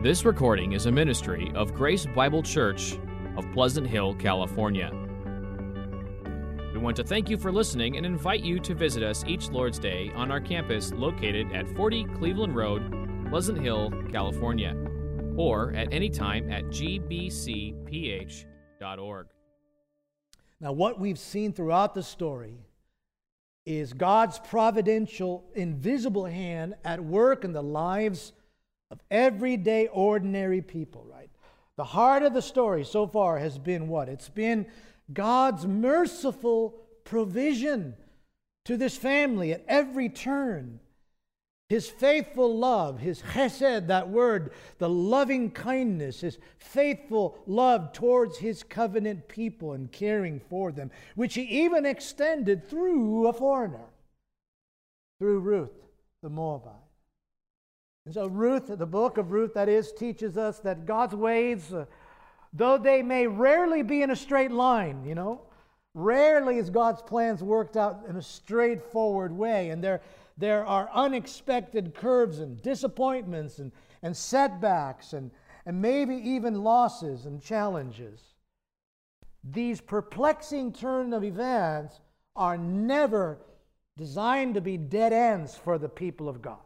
This recording is a ministry of Grace Bible Church of Pleasant Hill, California. We want to thank you for listening and invite you to visit us each Lord's Day on our campus located at 40 Cleveland Road, Pleasant Hill, California, or at any time at gbcph.org. Now, what we've seen throughout the story is God's providential, invisible hand at work in the lives of everyday, ordinary people, right? The heart of the story so far has been what? It's been God's merciful provision to this family at every turn. His faithful love, his chesed, that word, the loving kindness, his faithful love towards his covenant people and caring for them, which he even extended through a foreigner, through Ruth the Moabite. And so, Ruth, the book of Ruth, that is, teaches us that God's ways, uh, though they may rarely be in a straight line, you know, rarely is God's plans worked out in a straightforward way. And there, there are unexpected curves and disappointments and, and setbacks and, and maybe even losses and challenges. These perplexing turn of events are never designed to be dead ends for the people of God.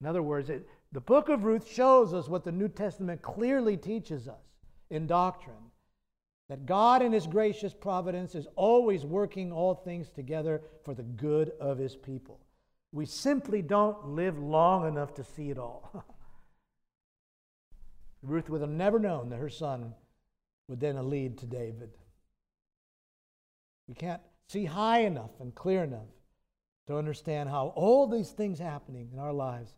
In other words, it, the book of Ruth shows us what the New Testament clearly teaches us in doctrine that God, in His gracious providence, is always working all things together for the good of His people. We simply don't live long enough to see it all. Ruth would have never known that her son would then lead to David. We can't see high enough and clear enough to understand how all these things happening in our lives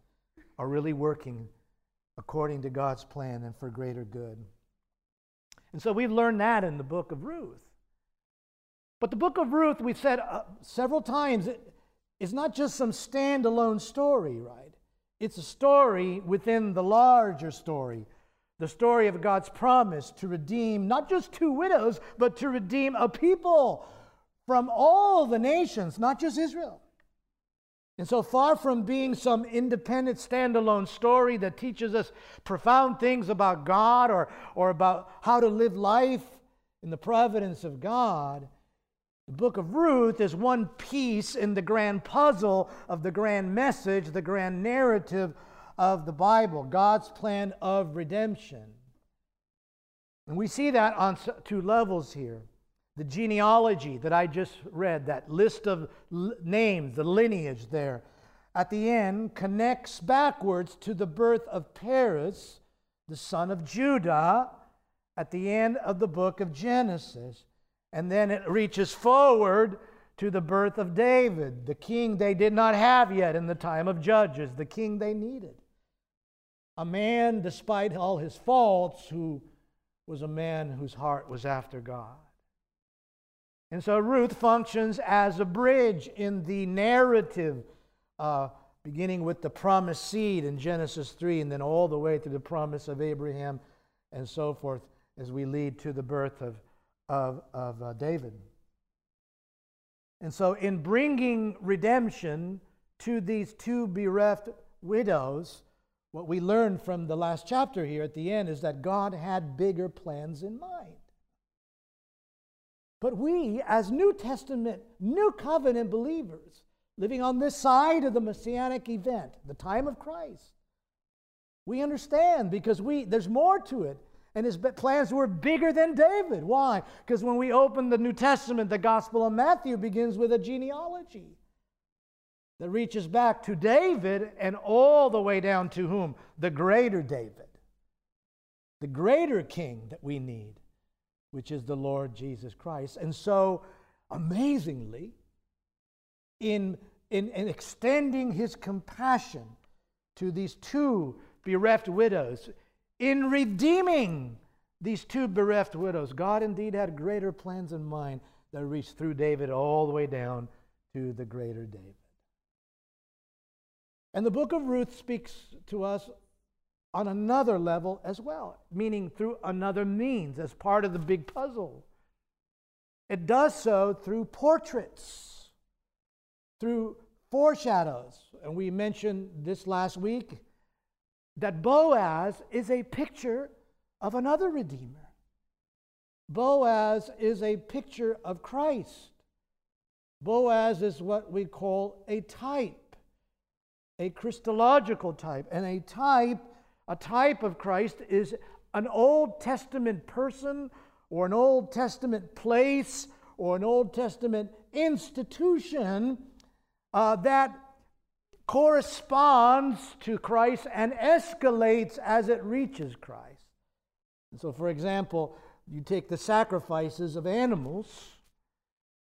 are really working according to God's plan and for greater good. And so we've learned that in the book of Ruth. But the book of Ruth, we've said uh, several times, it, is not just some standalone story, right? It's a story within the larger story. The story of God's promise to redeem not just two widows, but to redeem a people from all the nations, not just Israel. And so far from being some independent, standalone story that teaches us profound things about God or, or about how to live life in the providence of God, the book of Ruth is one piece in the grand puzzle of the grand message, the grand narrative of the Bible, God's plan of redemption. And we see that on two levels here the genealogy that I just read, that list of names, the lineage there, at the end connects backwards to the birth of Perez, the son of Judah, at the end of the book of Genesis. And then it reaches forward to the birth of David, the king they did not have yet in the time of Judges, the king they needed. A man, despite all his faults, who was a man whose heart was after God. And so Ruth functions as a bridge in the narrative, uh, beginning with the promised seed in Genesis 3, and then all the way to the promise of Abraham and so forth as we lead to the birth of, of, of uh, David. And so, in bringing redemption to these two bereft widows, what we learn from the last chapter here at the end is that God had bigger plans in mind. But we, as New Testament, New Covenant believers, living on this side of the messianic event, the time of Christ, we understand because we there's more to it. And his plans were bigger than David. Why? Because when we open the New Testament, the Gospel of Matthew begins with a genealogy that reaches back to David and all the way down to whom? The greater David, the greater king that we need which is the Lord Jesus Christ. And so, amazingly, in, in, in extending his compassion to these two bereft widows, in redeeming these two bereft widows, God indeed had greater plans in mind that reached through David all the way down to the greater David. And the book of Ruth speaks to us on another level as well, meaning through another means as part of the big puzzle. It does so through portraits, through foreshadows. And we mentioned this last week that Boaz is a picture of another Redeemer. Boaz is a picture of Christ. Boaz is what we call a type, a Christological type. And a type, a type of Christ is an Old Testament person or an Old Testament place or an Old Testament institution uh, that corresponds to Christ and escalates as it reaches Christ. And so, for example, you take the sacrifices of animals,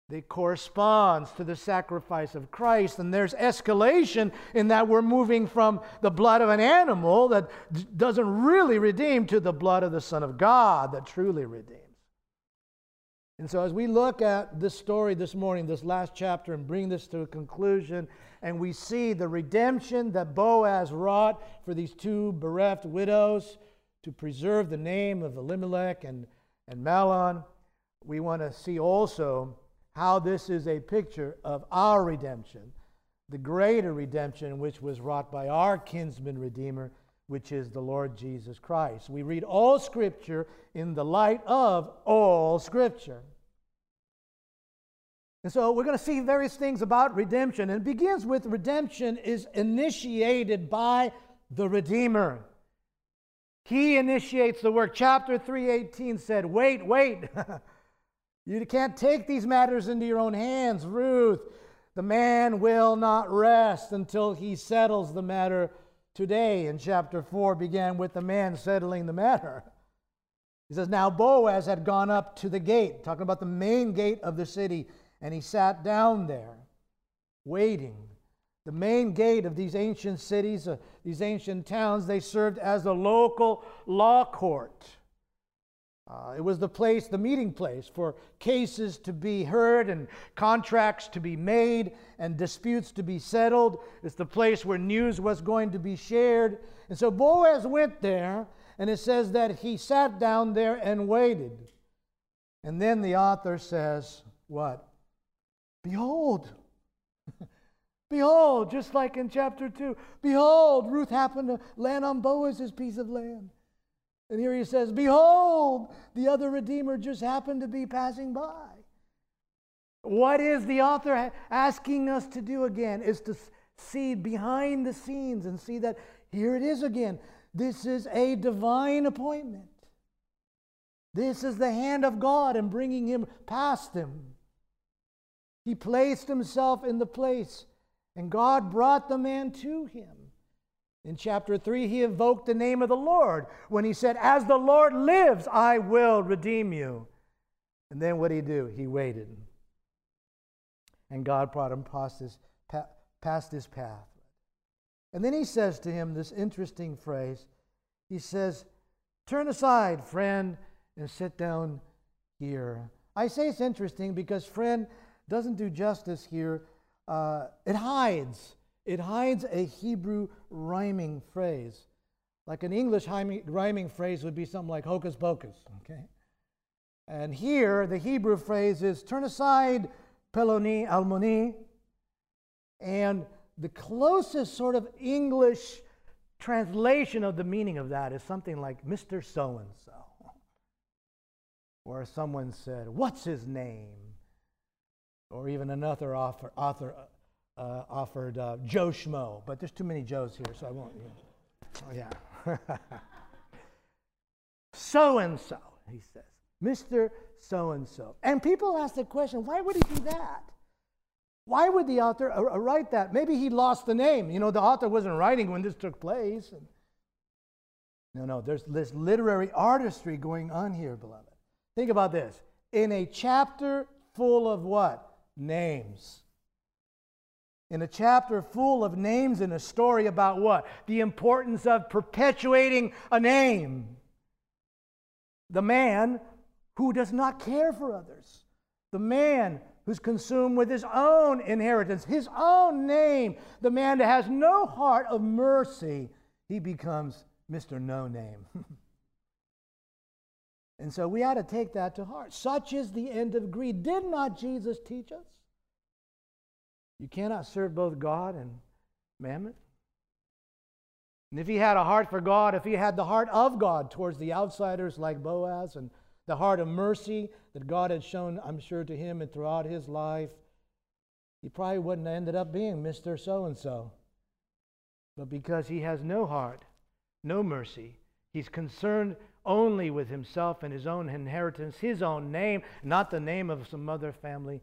they corresponds to the sacrifice of Christ, and there's escalation in that we're moving from the blood of an animal that doesn't really redeem to the blood of the Son of God that truly redeems. And so, as we look at this story this morning, this last chapter, and bring this to a conclusion, and we see the redemption that Boaz wrought for these two bereft widows to preserve the name of Elimelech and, and Mahlon, we want to see also how this is a picture of our redemption, the greater redemption which was wrought by our kinsman redeemer, which is the Lord Jesus Christ. We read all Scripture in the light of all Scripture. And so we're going to see various things about redemption. And it begins with redemption is initiated by the Redeemer. He initiates the work. Chapter 318 said, Wait, wait. you can't take these matters into your own hands, Ruth. The man will not rest until he settles the matter today. And chapter 4 began with the man settling the matter. He says, Now Boaz had gone up to the gate, talking about the main gate of the city and he sat down there, waiting. The main gate of these ancient cities, uh, these ancient towns, they served as a local law court. Uh, it was the place, the meeting place for cases to be heard and contracts to be made and disputes to be settled. It's the place where news was going to be shared. And so Boaz went there, and it says that he sat down there and waited. And then the author says, What? Behold, behold, just like in chapter 2, behold, Ruth happened to land on Boaz's piece of land. And here he says, Behold, the other Redeemer just happened to be passing by. What is the author asking us to do again? Is to see behind the scenes and see that here it is again. This is a divine appointment. This is the hand of God in bringing him past him. He placed himself in the place, and God brought the man to him. In chapter 3, he invoked the name of the Lord when he said, As the Lord lives, I will redeem you. And then what did he do? He waited. And God brought him past his, past his path. And then he says to him this interesting phrase. He says, Turn aside, friend, and sit down here. I say it's interesting because, friend, doesn't do justice here. Uh, it hides. It hides a Hebrew rhyming phrase. Like an English rhyming phrase would be something like hocus pocus, okay? And here, the Hebrew phrase is turn aside, peloni, almoni. And the closest sort of English translation of the meaning of that is something like Mr. So and so. Or someone said, What's his name? Or even another author, author uh, offered uh, Joe Schmo, but there's too many Joes here, so I won't. You know. Oh, yeah. so and so, he says. Mr. So and so. And people ask the question why would he do that? Why would the author uh, uh, write that? Maybe he lost the name. You know, the author wasn't writing when this took place. And no, no, there's this literary artistry going on here, beloved. Think about this. In a chapter full of what? names. In a chapter full of names and a story about what? The importance of perpetuating a name. The man who does not care for others. The man who's consumed with his own inheritance, his own name. The man that has no heart of mercy. He becomes Mr. No Name. And so we ought to take that to heart. Such is the end of greed. Did not Jesus teach us? You cannot serve both God and mammon. And if he had a heart for God, if he had the heart of God towards the outsiders like Boaz and the heart of mercy that God had shown, I'm sure, to him and throughout his life, he probably wouldn't have ended up being Mr. So and so. But because he has no heart, no mercy, he's concerned only with himself and his own inheritance, his own name, not the name of some other family,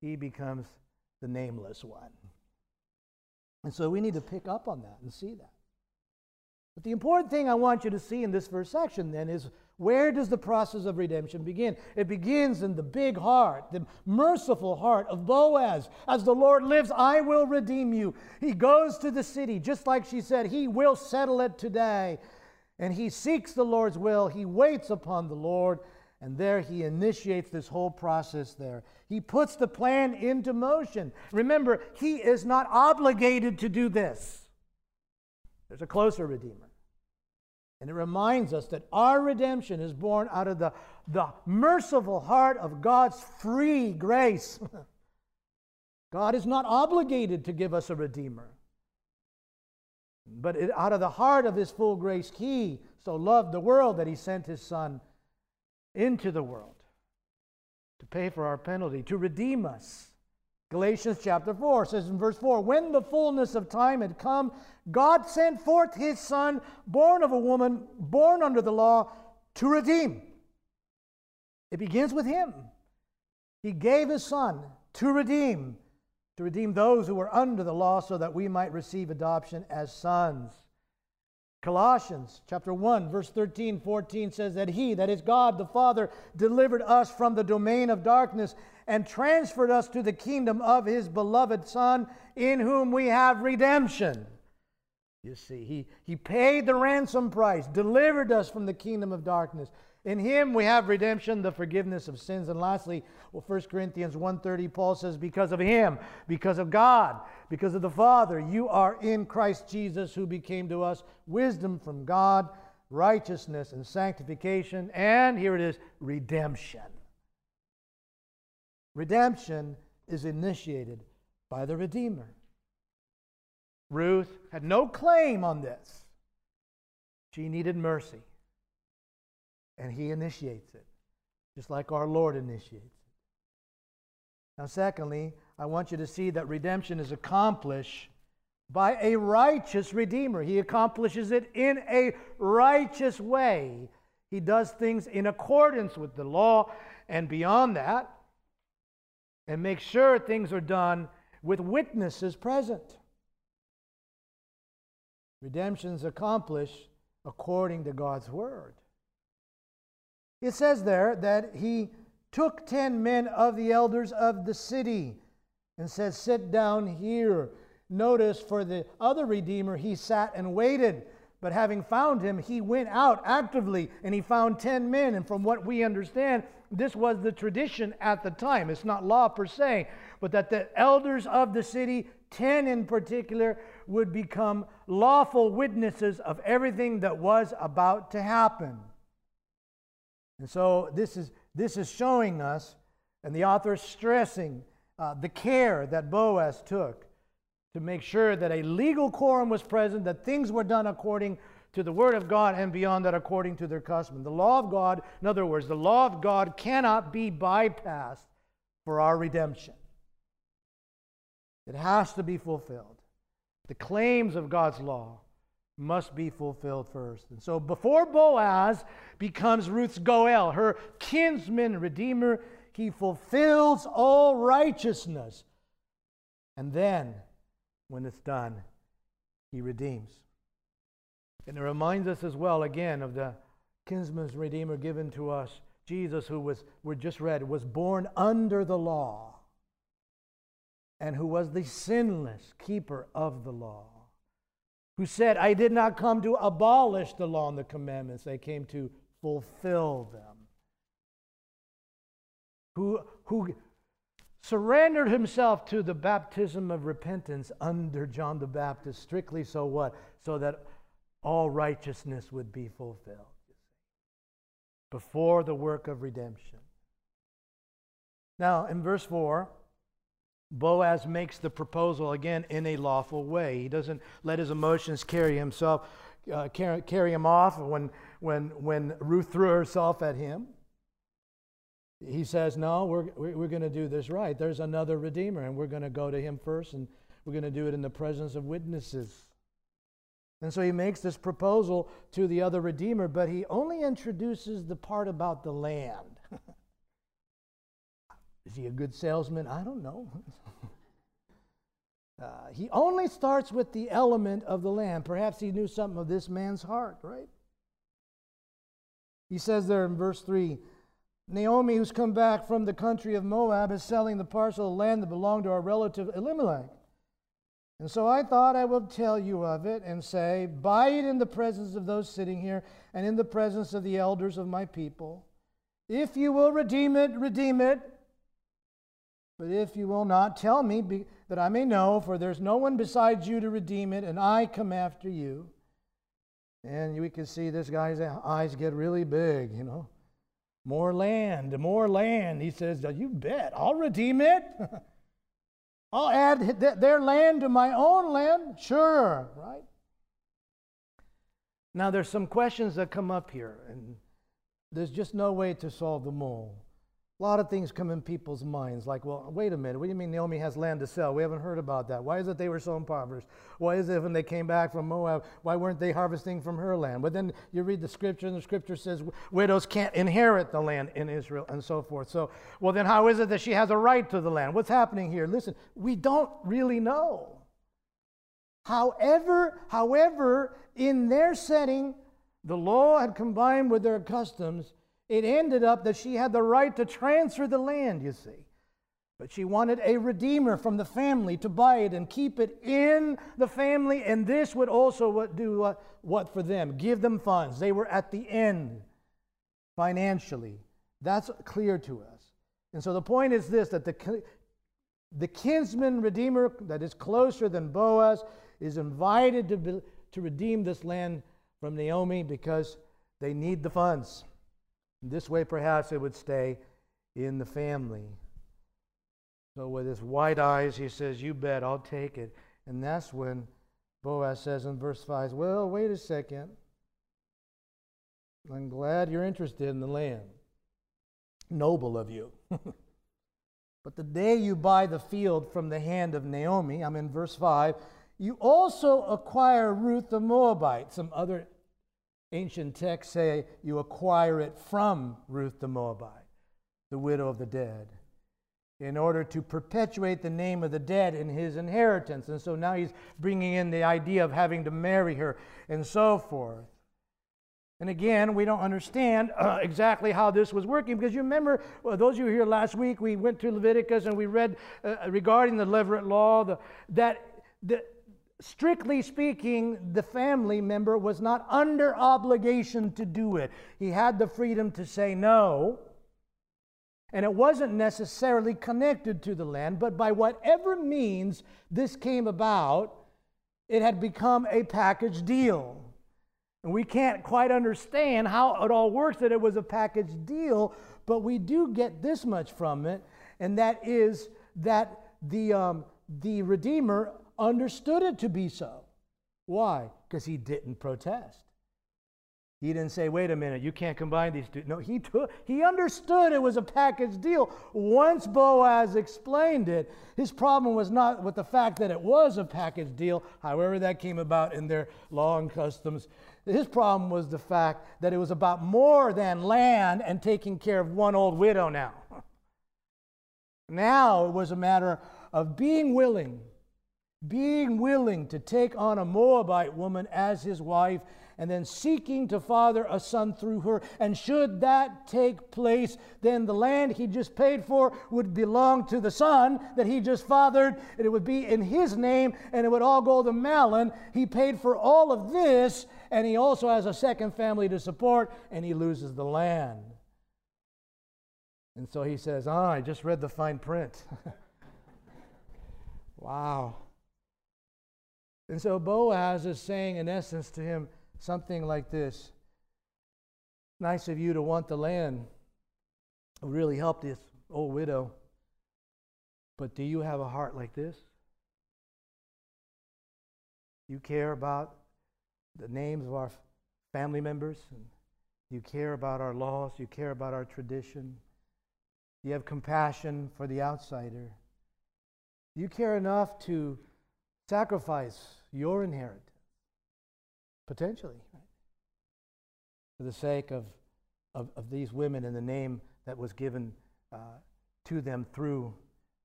he becomes the nameless one. And so we need to pick up on that and see that. But the important thing I want you to see in this first section then is where does the process of redemption begin? It begins in the big heart, the merciful heart of Boaz. As the Lord lives, I will redeem you. He goes to the city, just like she said, He will settle it today. And he seeks the Lord's will, he waits upon the Lord, and there he initiates this whole process there. He puts the plan into motion. Remember, he is not obligated to do this. There's a closer Redeemer. And it reminds us that our redemption is born out of the, the merciful heart of God's free grace. God is not obligated to give us a Redeemer. But it, out of the heart of His full grace, He so loved the world that He sent His Son into the world to pay for our penalty, to redeem us. Galatians chapter 4 says in verse 4 When the fullness of time had come, God sent forth his Son, born of a woman, born under the law, to redeem. It begins with him. He gave his Son to redeem, to redeem those who were under the law so that we might receive adoption as sons. Colossians chapter 1 verse 13 14 says that he that is God the Father delivered us from the domain of darkness and transferred us to the kingdom of his beloved son in whom we have redemption. You see, he, he paid the ransom price, delivered us from the kingdom of darkness. In him we have redemption, the forgiveness of sins. And lastly, well, 1 Corinthians 1.30, Paul says, because of him, because of God, because of the Father, you are in Christ Jesus, who became to us wisdom from God, righteousness and sanctification, and here it is, redemption. Redemption is initiated by the Redeemer. Ruth had no claim on this. She needed mercy. And he initiates it, just like our Lord initiates it. Now, secondly, I want you to see that redemption is accomplished by a righteous Redeemer. He accomplishes it in a righteous way. He does things in accordance with the law and beyond that, and makes sure things are done with witnesses present. Redemption is accomplished according to God's word. It says there that he took ten men of the elders of the city and said, Sit down here. Notice for the other Redeemer, he sat and waited. But having found him, he went out actively and he found 10 men. And from what we understand, this was the tradition at the time. It's not law per se, but that the elders of the city, 10 in particular, would become lawful witnesses of everything that was about to happen. And so this is, this is showing us, and the author is stressing uh, the care that Boaz took to make sure that a legal quorum was present, that things were done according to the Word of God, and beyond that, according to their custom. The law of God, in other words, the law of God cannot be bypassed for our redemption. It has to be fulfilled. The claims of God's law must be fulfilled first. And so before Boaz becomes Ruth's Goel, her kinsman redeemer, he fulfills all righteousness. And then, when it's done, he redeems. And it reminds us as well, again, of the kinsman's redeemer given to us, Jesus, who was, we just read, was born under the law and who was the sinless keeper of the law who said, I did not come to abolish the law and the commandments, I came to fulfill them. Who, who surrendered himself to the baptism of repentance under John the Baptist, strictly so what? So that all righteousness would be fulfilled before the work of redemption. Now, in verse 4, Boaz makes the proposal again in a lawful way. He doesn't let his emotions carry himself, uh, carry, carry him off when, when, when Ruth threw herself at him. He says, No, we're, we're going to do this right. There's another Redeemer, and we're going to go to him first, and we're going to do it in the presence of witnesses. And so he makes this proposal to the other Redeemer, but he only introduces the part about the land. Is he a good salesman? I don't know. uh, he only starts with the element of the land. Perhaps he knew something of this man's heart, right? He says there in verse 3 Naomi, who's come back from the country of Moab, is selling the parcel of land that belonged to our relative Elimelech. And so I thought I will tell you of it and say, Buy it in the presence of those sitting here and in the presence of the elders of my people. If you will redeem it, redeem it. But if you will not, tell me be, that I may know, for there's no one besides you to redeem it, and I come after you. And we can see this guy's eyes get really big, you know. More land, more land. He says, You bet, I'll redeem it. I'll add their land to my own land. Sure, right? Now, there's some questions that come up here, and there's just no way to solve them all. A lot of things come in people's minds, like, well, wait a minute, what do you mean Naomi has land to sell? We haven't heard about that. Why is it they were so impoverished? Why is it when they came back from Moab, why weren't they harvesting from her land? But then you read the scripture, and the scripture says widows can't inherit the land in Israel and so forth. So, well, then how is it that she has a right to the land? What's happening here? Listen, we don't really know. However, however, in their setting, the law had combined with their customs it ended up that she had the right to transfer the land, you see. But she wanted a redeemer from the family to buy it and keep it in the family, and this would also do what, for them? Give them funds. They were at the end financially. That's clear to us. And so the point is this that the, the kinsman redeemer that is closer than Boaz is invited to, be, to redeem this land from Naomi because they need the funds. This way, perhaps it would stay in the family. So, with his wide eyes, he says, You bet, I'll take it. And that's when Boaz says in verse 5, Well, wait a second. I'm glad you're interested in the land. Noble of you. but the day you buy the field from the hand of Naomi, I'm in verse 5, you also acquire Ruth the Moabite. Some other Ancient texts say you acquire it from Ruth the Moabite, the widow of the dead, in order to perpetuate the name of the dead in his inheritance. And so now he's bringing in the idea of having to marry her and so forth. And again, we don't understand uh, exactly how this was working because you remember, well, those of you here last week, we went to Leviticus and we read uh, regarding the Levirate law the, that the, strictly speaking, the family member was not under obligation to do it. He had the freedom to say no. And it wasn't necessarily connected to the land, but by whatever means this came about, it had become a package deal. And we can't quite understand how it all works that it was a package deal, but we do get this much from it, and that is that the, um, the Redeemer understood it to be so. Why? Because he didn't protest. He didn't say, wait a minute, you can't combine these two. No, he, took, he understood it was a package deal. Once Boaz explained it, his problem was not with the fact that it was a package deal, however that came about in their law and customs. His problem was the fact that it was about more than land and taking care of one old widow now. Now it was a matter of being willing being willing to take on a Moabite woman as his wife and then seeking to father a son through her. And should that take place, then the land he just paid for would belong to the son that he just fathered, and it would be in his name, and it would all go to Mahlon. He paid for all of this, and he also has a second family to support, and he loses the land. And so he says, Ah, I just read the fine print. wow. And so Boaz is saying, in essence, to him something like this Nice of you to want the land. It really help this old widow. But do you have a heart like this? You care about the names of our family members? And you care about our laws? You care about our tradition? You have compassion for the outsider? You care enough to sacrifice your inheritance, potentially, right? for the sake of, of, of, these women and the name that was given uh, to them through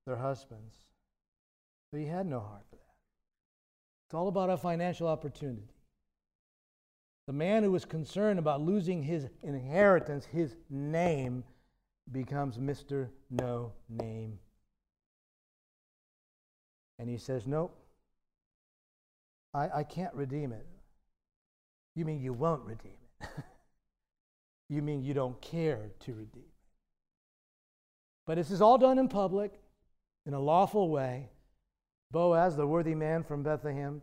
their husbands. But he had no heart for that. It's all about a financial opportunity. The man who was concerned about losing his inheritance, his name, becomes Mr. No Name. And he says, Nope, I, I can't redeem it. You mean you won't redeem it? you mean you don't care to redeem it? But this is all done in public, in a lawful way. Boaz, the worthy man from Bethlehem,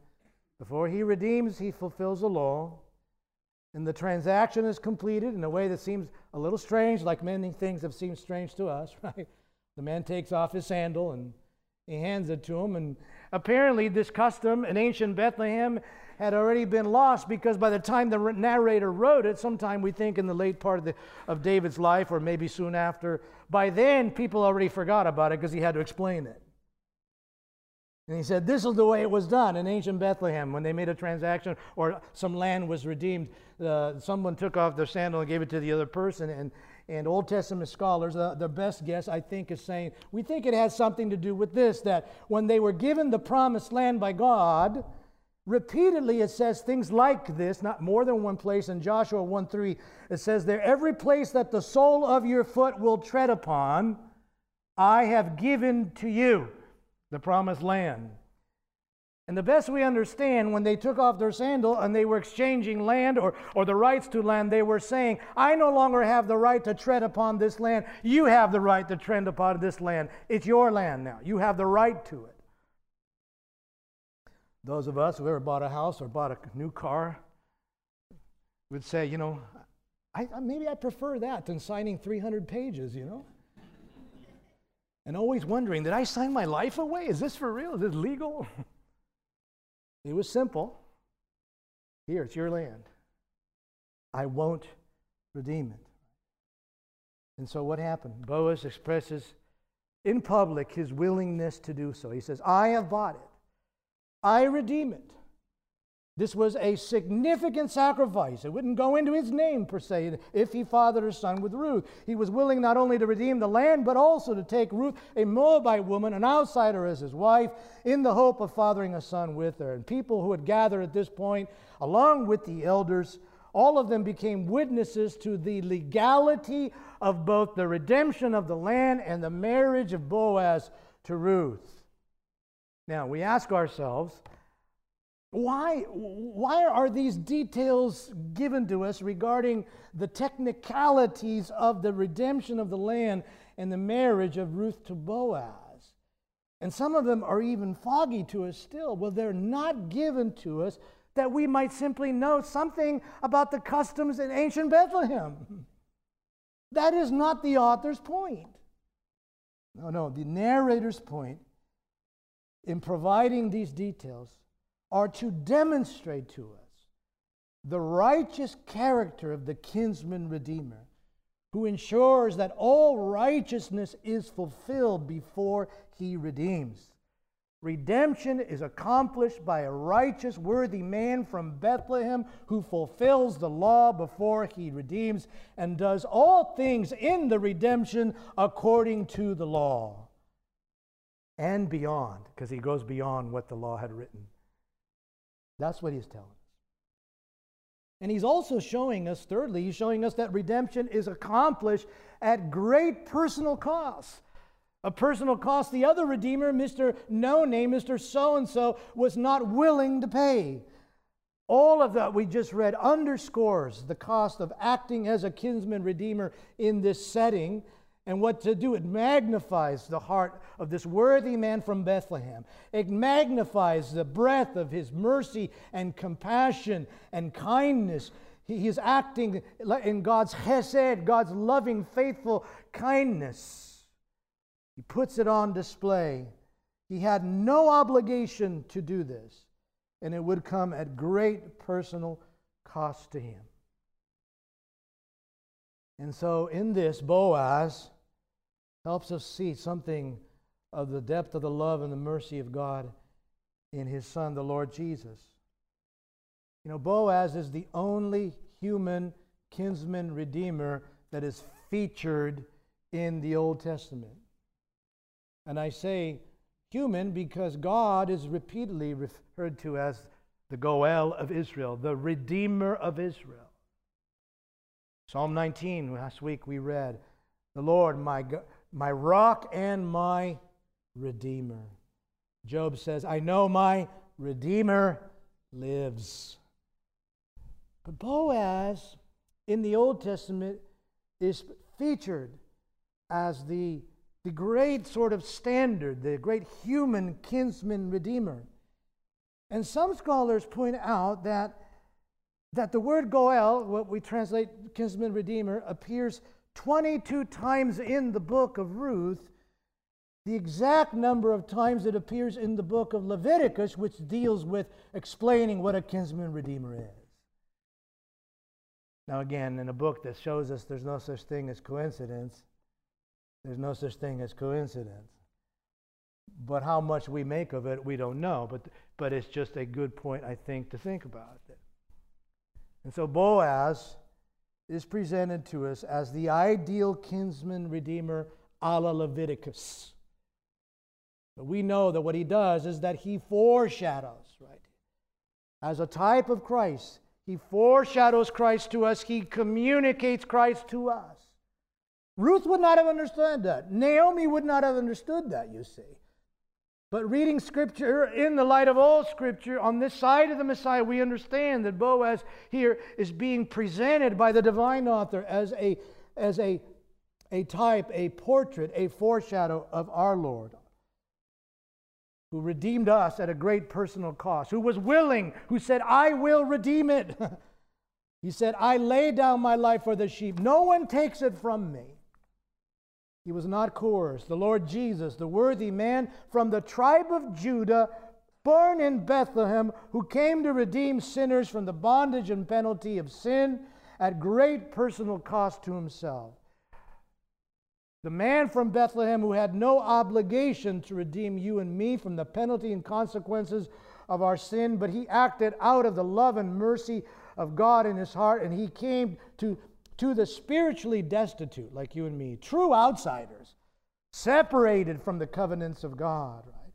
before he redeems, he fulfills the law. And the transaction is completed in a way that seems a little strange, like many things have seemed strange to us, right? The man takes off his sandal and he hands it to him. And apparently, this custom in ancient Bethlehem had already been lost because by the time the narrator wrote it, sometime we think in the late part of, the, of David's life or maybe soon after, by then people already forgot about it because he had to explain it. And he said, This is the way it was done in ancient Bethlehem when they made a transaction or some land was redeemed. Uh, someone took off their sandal and gave it to the other person. And, and Old Testament scholars, uh, their best guess, I think, is saying, We think it has something to do with this that when they were given the promised land by God, repeatedly it says things like this, not more than one place. In Joshua 1 3, it says there, Every place that the sole of your foot will tread upon, I have given to you the promised land. And the best we understand, when they took off their sandal and they were exchanging land or, or the rights to land, they were saying, I no longer have the right to tread upon this land. You have the right to tread upon this land. It's your land now. You have the right to it. Those of us who ever bought a house or bought a new car would say, you know, I, maybe I prefer that than signing 300 pages, you know? and always wondering, did I sign my life away? Is this for real? Is this legal? it was simple. Here, it's your land. I won't redeem it. And so what happened? Boaz expresses in public his willingness to do so. He says, I have bought it. I redeem it. This was a significant sacrifice. It wouldn't go into his name, per se, if he fathered a son with Ruth. He was willing not only to redeem the land, but also to take Ruth, a Moabite woman, an outsider, as his wife, in the hope of fathering a son with her. And people who had gathered at this point, along with the elders, all of them became witnesses to the legality of both the redemption of the land and the marriage of Boaz to Ruth. Now, we ask ourselves, why, why are these details given to us regarding the technicalities of the redemption of the land and the marriage of Ruth to Boaz? And some of them are even foggy to us still. Well, they're not given to us that we might simply know something about the customs in ancient Bethlehem. That is not the author's point. No, no, the narrator's point in providing these details are to demonstrate to us the righteous character of the kinsman redeemer who ensures that all righteousness is fulfilled before he redeems. Redemption is accomplished by a righteous, worthy man from Bethlehem who fulfills the law before he redeems and does all things in the redemption according to the law and beyond, because he goes beyond what the law had written. That's what he's telling us. And he's also showing us, thirdly, he's showing us that redemption is accomplished at great personal cost. A personal cost the other Redeemer, Mr. No Name, Mr. So and so, was not willing to pay. All of that we just read underscores the cost of acting as a kinsman redeemer in this setting and what to do. It magnifies the heart of this worthy man from Bethlehem. It magnifies the breadth of his mercy and compassion and kindness. He is acting in God's chesed, God's loving, faithful kindness. He puts it on display. He had no obligation to do this, and it would come at great personal cost to him. And so, in this, Boaz helps us see something of the depth of the love and the mercy of God in his son, the Lord Jesus. You know, Boaz is the only human kinsman redeemer that is featured in the Old Testament. And I say human because God is repeatedly referred to as the Goel of Israel, the Redeemer of Israel. Psalm 19, last week we read, The Lord, my, my rock and my Redeemer. Job says, I know my Redeemer lives. But Boaz in the Old Testament is featured as the, the great sort of standard, the great human kinsman redeemer. And some scholars point out that, that the word Goel, what we translate kinsman redeemer, appears 22 times in the book of Ruth, the exact number of times it appears in the book of Leviticus, which deals with explaining what a kinsman redeemer is. Now, again, in a book that shows us there's no such thing as coincidence, there's no such thing as coincidence. But how much we make of it, we don't know. But, but it's just a good point, I think, to think about it. And so Boaz is presented to us as the ideal kinsman redeemer a la Leviticus. But we know that what he does is that he foreshadows, right? As a type of Christ, he foreshadows Christ to us, He communicates Christ to us. Ruth would not have understood that. Naomi would not have understood that, you see. But reading Scripture in the light of all Scripture, on this side of the Messiah, we understand that Boaz here is being presented by the divine author as a, as a, a type, a portrait, a foreshadow of our Lord, who redeemed us at a great personal cost, who was willing, who said, I will redeem it. he said, I lay down my life for the sheep. No one takes it from me. He was not coerced. The Lord Jesus, the worthy man from the tribe of Judah, born in Bethlehem, who came to redeem sinners from the bondage and penalty of sin at great personal cost to himself. The man from Bethlehem who had no obligation to redeem you and me from the penalty and consequences of our sin, but he acted out of the love and mercy of God in his heart, and he came to, to the spiritually destitute, like you and me, true outsiders, separated from the covenants of God, right?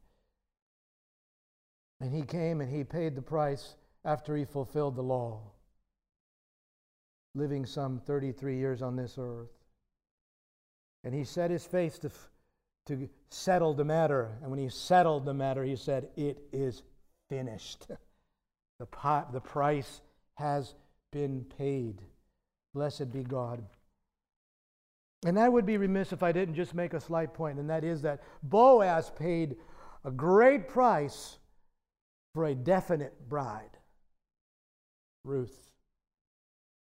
And he came and he paid the price after he fulfilled the law, living some 33 years on this earth. And he set his face to, to settle the matter. And when he settled the matter, he said, It is finished. the, pot, the price has been paid. Blessed be God. And I would be remiss if I didn't just make a slight point, and that is that Boaz paid a great price for a definite bride Ruth.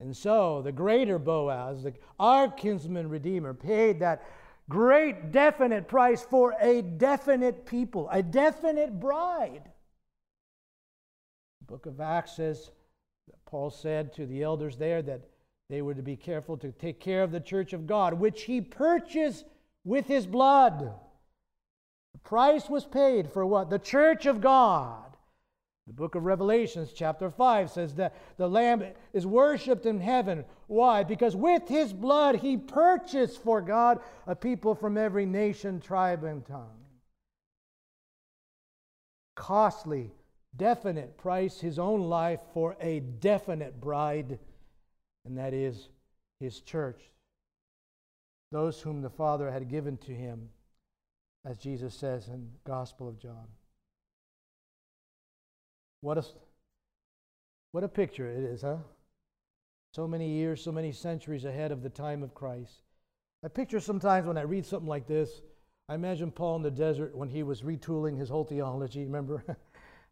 And so the greater Boaz, the, our kinsman redeemer, paid that great definite price for a definite people, a definite bride. The book of Acts says, Paul said to the elders there that they were to be careful to take care of the church of God, which he purchased with his blood. The price was paid for what? The church of God. The book of Revelations, chapter 5, says that the Lamb is worshiped in heaven. Why? Because with his blood he purchased for God a people from every nation, tribe, and tongue. Costly, definite price, his own life for a definite bride, and that is his church. Those whom the Father had given to him, as Jesus says in the Gospel of John. What a, what a picture it is, huh? So many years, so many centuries ahead of the time of Christ. I picture sometimes when I read something like this, I imagine Paul in the desert when he was retooling his whole theology, remember?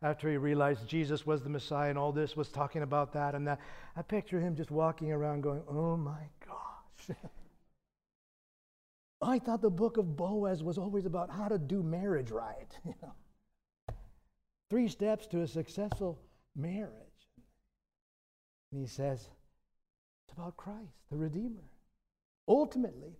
After he realized Jesus was the Messiah and all this was talking about that and that. I picture him just walking around going, oh my gosh. I thought the book of Boaz was always about how to do marriage right. You know, three steps to a successful marriage. And he says, it's about Christ, the Redeemer. Ultimately,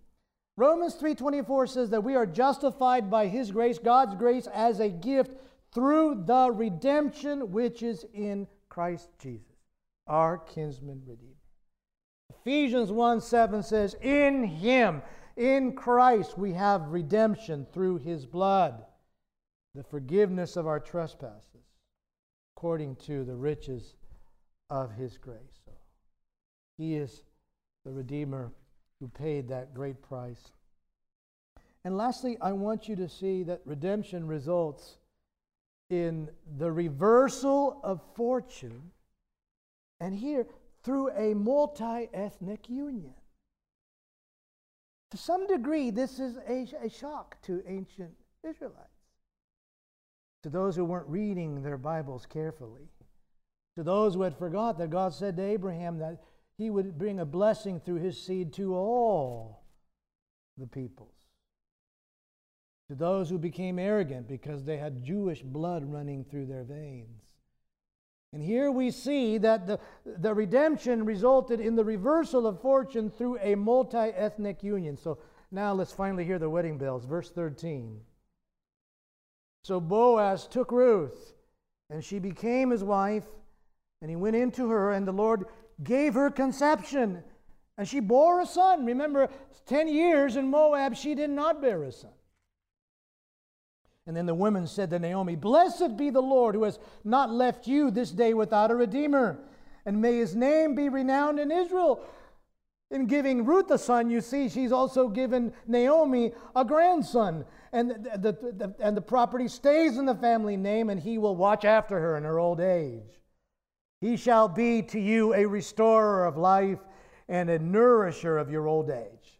Romans 3:24 says that we are justified by his grace, God's grace as a gift through the redemption which is in Christ Jesus, our kinsman redeemer. Ephesians 1 7 says, In him, in Christ, we have redemption through his blood, the forgiveness of our trespasses, according to the riches of his grace. So he is the Redeemer who paid that great price. And lastly, I want you to see that redemption results in the reversal of fortune, and here through a multi ethnic union. To some degree, this is a, a, shock to ancient Israelites, to those who weren't reading their Bibles carefully, to those who had forgot that God said to Abraham that he would bring a blessing through his seed to all the peoples to those who became arrogant because they had Jewish blood running through their veins. And here we see that the, the redemption resulted in the reversal of fortune through a multi ethnic union. So now let's finally hear the wedding bells. Verse 13. So Boaz took Ruth, and she became his wife, and he went into her, and the Lord gave her conception, and she bore a son. Remember, 10 years in Moab, she did not bear a son. And then the women said to Naomi, Blessed be the Lord who has not left you this day without a redeemer, and may his name be renowned in Israel. In giving Ruth a son, you see, she's also given Naomi a grandson. And the, the, the, and the property stays in the family name, and he will watch after her in her old age. He shall be to you a restorer of life and a nourisher of your old age.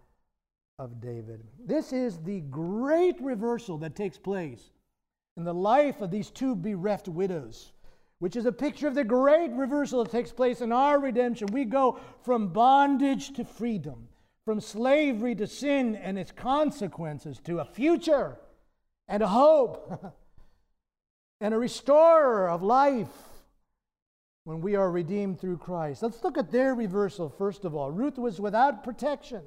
of David. This is the great reversal that takes place in the life of these two bereft widows, which is a picture of the great reversal that takes place in our redemption. We go from bondage to freedom, from slavery to sin and its consequences to a future and a hope and a restorer of life when we are redeemed through Christ. Let's look at their reversal first of all. Ruth was without protection.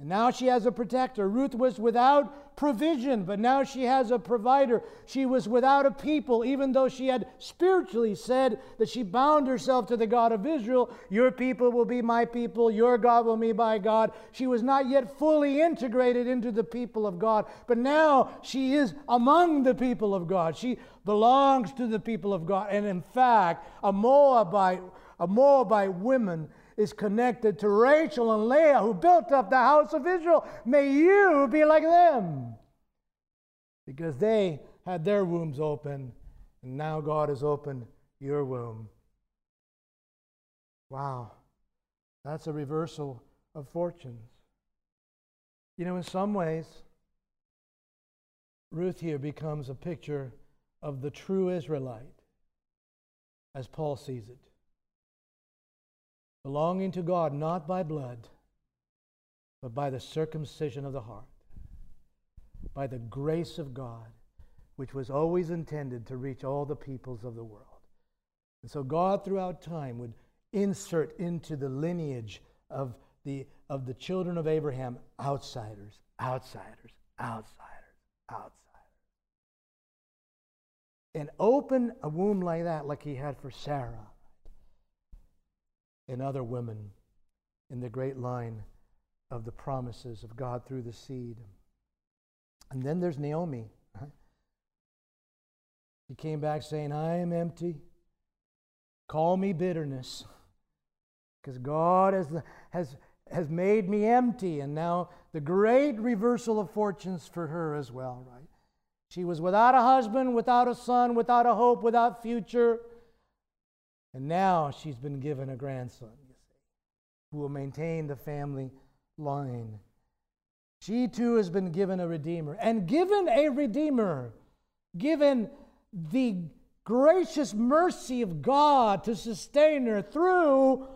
And now she has a protector. Ruth was without provision, but now she has a provider. She was without a people, even though she had spiritually said that she bound herself to the God of Israel. Your people will be my people, your God will be my God. She was not yet fully integrated into the people of God, but now she is among the people of God. She belongs to the people of God. And in fact, a Moabite, a Moabite woman is connected to Rachel and Leah, who built up the house of Israel. May you be like them. Because they had their wombs open, and now God has opened your womb. Wow, that's a reversal of fortunes. You know, in some ways, Ruth here becomes a picture of the true Israelite as Paul sees it belonging to God not by blood, but by the circumcision of the heart, by the grace of God, which was always intended to reach all the peoples of the world. And so God throughout time would insert into the lineage of the, of the children of Abraham outsiders, outsiders, outsiders, outsiders. And open a womb like that, like he had for Sarah and other women in the great line of the promises of God through the seed. And then there's Naomi. She came back saying, I am empty. Call me bitterness. Because God has, has, has made me empty. And now the great reversal of fortunes for her as well, right? She was without a husband, without a son, without a hope, without future. And now she's been given a grandson, you see, who will maintain the family line. She too has been given a redeemer. And given a redeemer, given the gracious mercy of God to sustain her through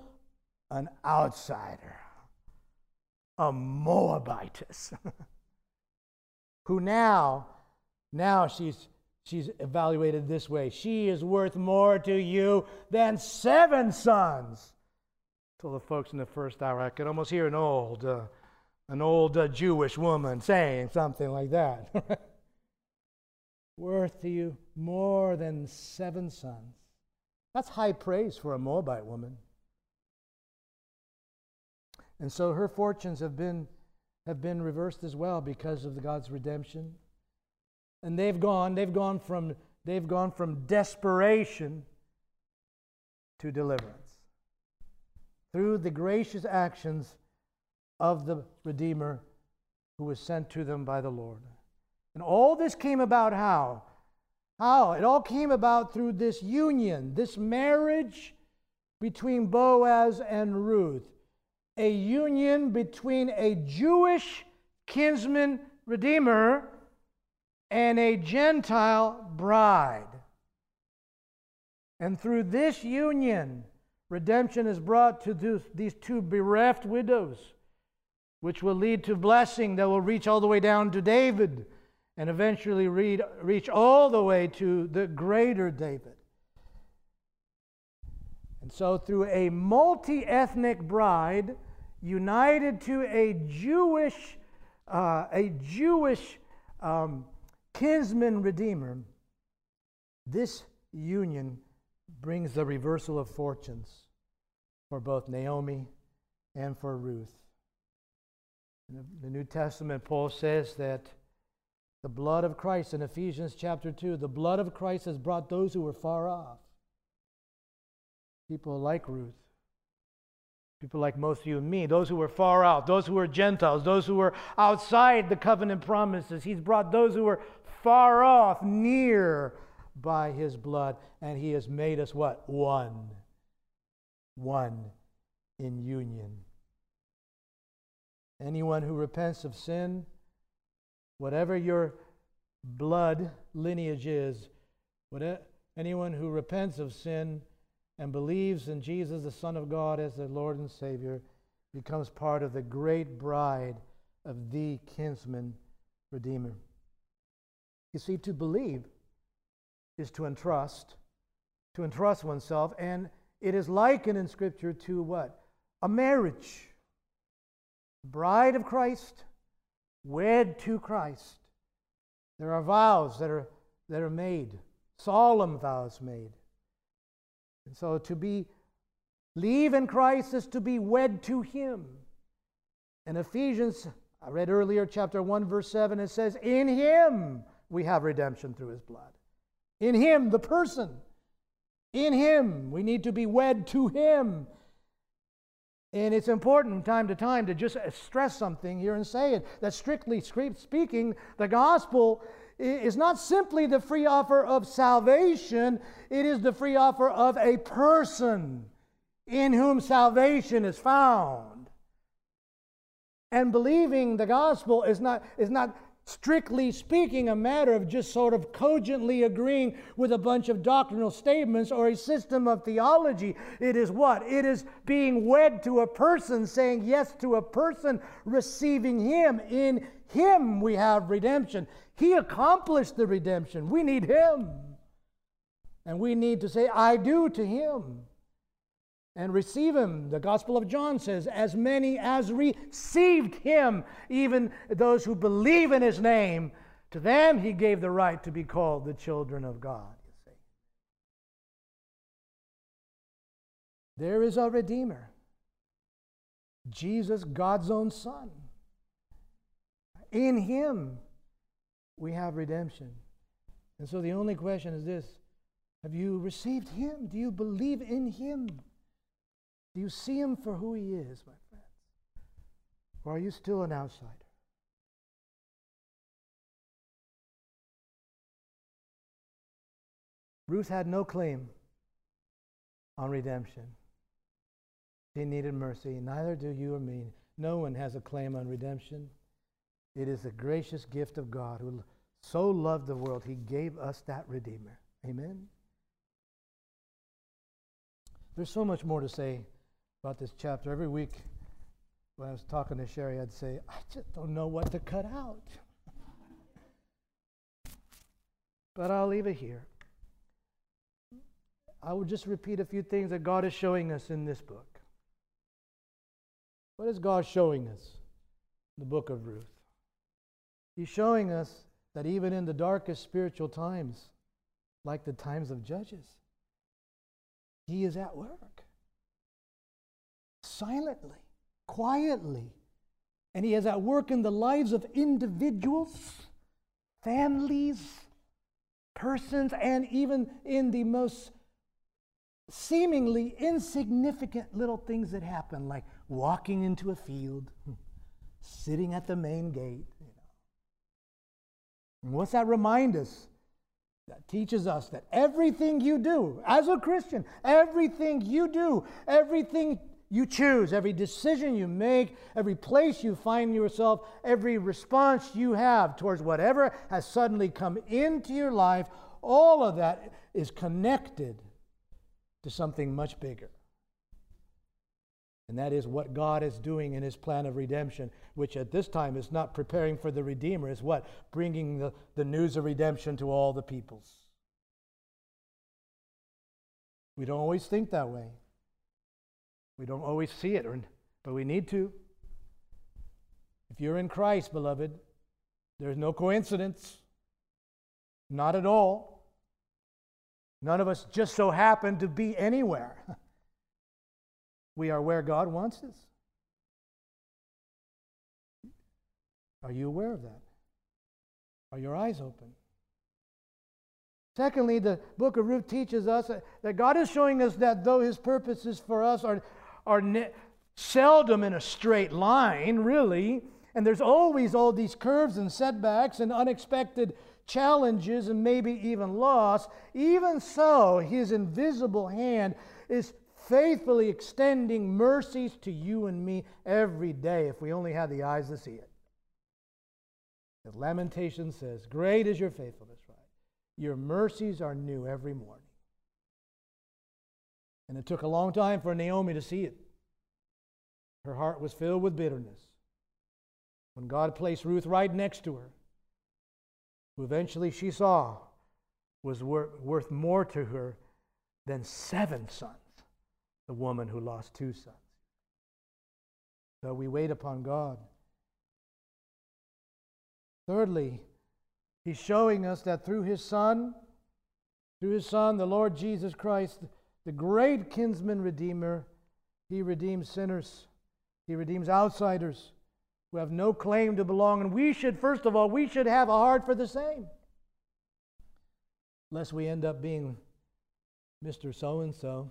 an outsider, a Moabitess, who now, now she's she's evaluated this way. She is worth more to you than seven sons. Told the folks in the first hour, I could almost hear an old, uh, an old uh, Jewish woman saying something like that. worth to you more than seven sons. That's high praise for a Moabite woman. And so her fortunes have been, have been reversed as well because of the God's redemption. And they've gone, they've gone from, they've gone from desperation to deliverance through the gracious actions of the Redeemer who was sent to them by the Lord. And all this came about how? How? It all came about through this union, this marriage between Boaz and Ruth. A union between a Jewish kinsman redeemer and a Gentile bride. And through this union, redemption is brought to these two bereft widows, which will lead to blessing that will reach all the way down to David and eventually reach all the way to the greater David. And so, through a multi ethnic bride united to a Jewish, uh, a Jewish um, kinsman redeemer, this union brings the reversal of fortunes for both Naomi and for Ruth. In the New Testament, Paul says that the blood of Christ in Ephesians chapter 2, the blood of Christ has brought those who were far off. People like Ruth. People like most of you and me, those who were far out, those who were Gentiles, those who were outside the covenant promises. He's brought those who were far off near by his blood, and he has made us what? One. One in union. Anyone who repents of sin Whatever your blood lineage is, whatever, anyone who repents of sin and believes in Jesus, the Son of God, as their Lord and Savior, becomes part of the great bride of the kinsman redeemer. You see, to believe is to entrust, to entrust oneself, and it is likened in Scripture to what? A marriage. Bride of Christ, wed to Christ. There are vows that are, that are made, solemn vows made. And so to be leave in Christ is to be wed to Him. In Ephesians, I read earlier, chapter 1, verse 7, it says, In Him we have redemption through His blood. In Him, the person. In Him, we need to be wed to Him. And it's important from time to time to just stress something here and say it that strictly speaking, the gospel is not simply the free offer of salvation, it is the free offer of a person in whom salvation is found. And believing the gospel is not, is not strictly speaking, a matter of just sort of cogently agreeing with a bunch of doctrinal statements or a system of theology. It is what? It is being wed to a person, saying yes to a person, receiving Him. In Him we have redemption. He accomplished the redemption. We need Him. And we need to say, I do to Him and receive him. The Gospel of John says, as many as received him, even those who believe in his name, to them he gave the right to be called the children of God. You see. There is a Redeemer, Jesus, God's own Son. In him we have redemption. And so the only question is this Have you received him? Do you believe in him? Do you see him for who he is, my friends? Or are you still an outsider? Ruth had no claim on redemption. She needed mercy. Neither do you or me. No one has a claim on redemption. It is a gracious gift of God who so loved the world, he gave us that Redeemer. Amen. There's so much more to say about this chapter. Every week when I was talking to Sherry, I'd say, I just don't know what to cut out. but I'll leave it here. I will just repeat a few things that God is showing us in this book. What is God showing us in the book of Ruth? He's showing us that even in the darkest spiritual times, like the times of Judges, He is at work. Silently, quietly. And He is at work in the lives of individuals, families, persons, and even in the most seemingly insignificant little things that happen, like walking into a field, sitting at the main gate. You know. And what's that remind us? That teaches us that everything you do as a Christian, everything you do, everything you choose, every decision you make, every place you find yourself, every response you have towards whatever has suddenly come into your life, all of that is connected to something much bigger. And that is what God is doing in his plan of redemption, which at this time is not preparing for the Redeemer, is what? Bringing the, the news of redemption to all the peoples. We don't always think that way. We don't always see it, but we need to. If you're in Christ, beloved, there's no coincidence. Not at all. None of us just so happen to be anywhere. We are where God wants us. Are you aware of that? Are your eyes open? Secondly, the book of Ruth teaches us that God is showing us that though his purposes for us are, are ne- seldom in a straight line, really, and there's always all these curves and setbacks and unexpected challenges and maybe even loss, even so, his invisible hand is faithfully extending mercies to you and me every day if we only had the eyes to see it. As Lamentation says, Great is your faithfulness, right? Your mercies are new every morning. And it took a long time for Naomi to see it. Her heart was filled with bitterness. When God placed Ruth right next to her, who eventually she saw was worth more to her than seven sons, the woman who lost two sons. So we wait upon God. Thirdly, He's showing us that through His Son, through His Son, the Lord Jesus Christ, the great kinsman redeemer, He redeems sinners, He redeems outsiders who have no claim to belong. And we should, first of all, we should have a heart for the same. Lest we end up being Mr. So and so,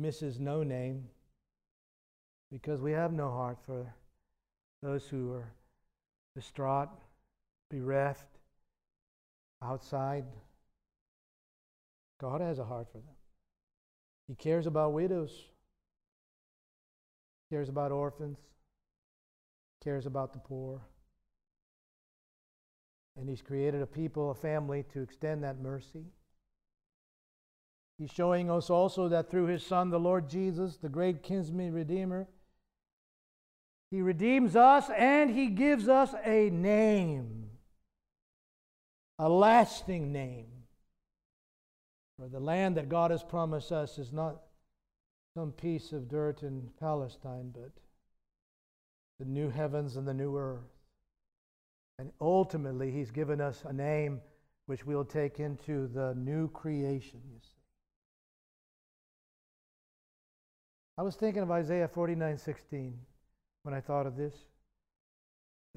Mrs. No Name, because we have no heart for those who are distraught, bereft, outside. God has a heart for them. He cares about widows, cares about orphans, cares about the poor. And He's created a people, a family to extend that mercy. He's showing us also that through His Son, the Lord Jesus, the great kinsman redeemer, He redeems us and He gives us a name, a lasting name. For the land that God has promised us is not some piece of dirt in Palestine, but the new heavens and the new earth. And ultimately, He's given us a name which we'll take into the new creation, you see. I was thinking of Isaiah 49 16 when I thought of this.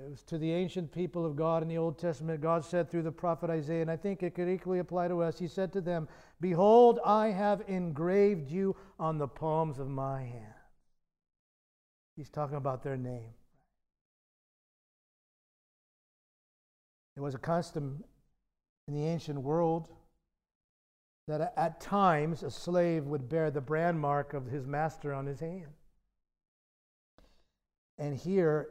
It was to the ancient people of God in the Old Testament, God said through the prophet Isaiah, and I think it could equally apply to us. He said to them, Behold, I have engraved you on the palms of my hand. He's talking about their name. It was a custom in the ancient world that at times a slave would bear the brand mark of his master on his hand. And here,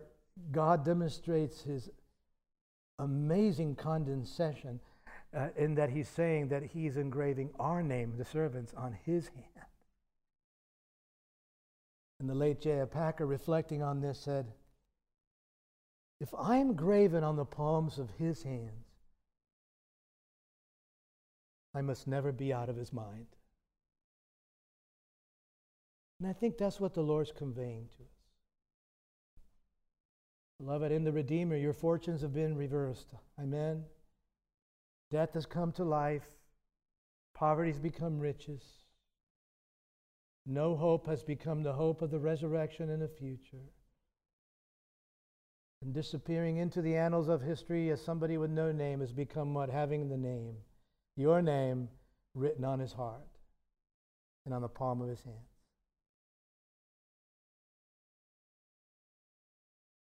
God demonstrates his amazing condescension uh, in that he's saying that he's engraving our name, the servants, on his hand. And the late J.I. Packer, reflecting on this, said, If I'm graven on the palms of his hands, I must never be out of his mind. And I think that's what the Lord's conveying to us. Beloved, in the Redeemer, your fortunes have been reversed. Amen. Death has come to life, poverty has become riches. No hope has become the hope of the resurrection in the future. And disappearing into the annals of history as somebody with no name has become what? Having the name, your name written on his heart and on the palm of his hand.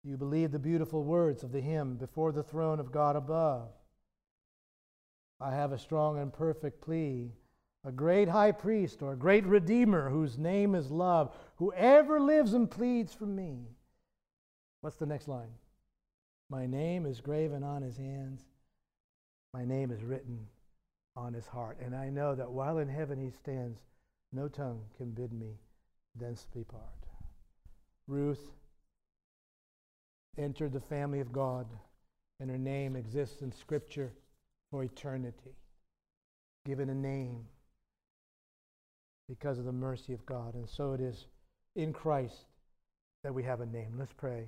You believe the beautiful words of the hymn, Before the throne of God above. I have a strong and perfect plea, a great high priest or a great redeemer whose name is love, who ever lives and pleads for me. What's the next line? My name is graven on his hands, my name is written on his heart. And I know that while in heaven he stands, no tongue can bid me thence depart. Ruth entered the family of God, and her name exists in Scripture for eternity, given a name because of the mercy of God. And so it is in Christ that we have a name. Let's pray.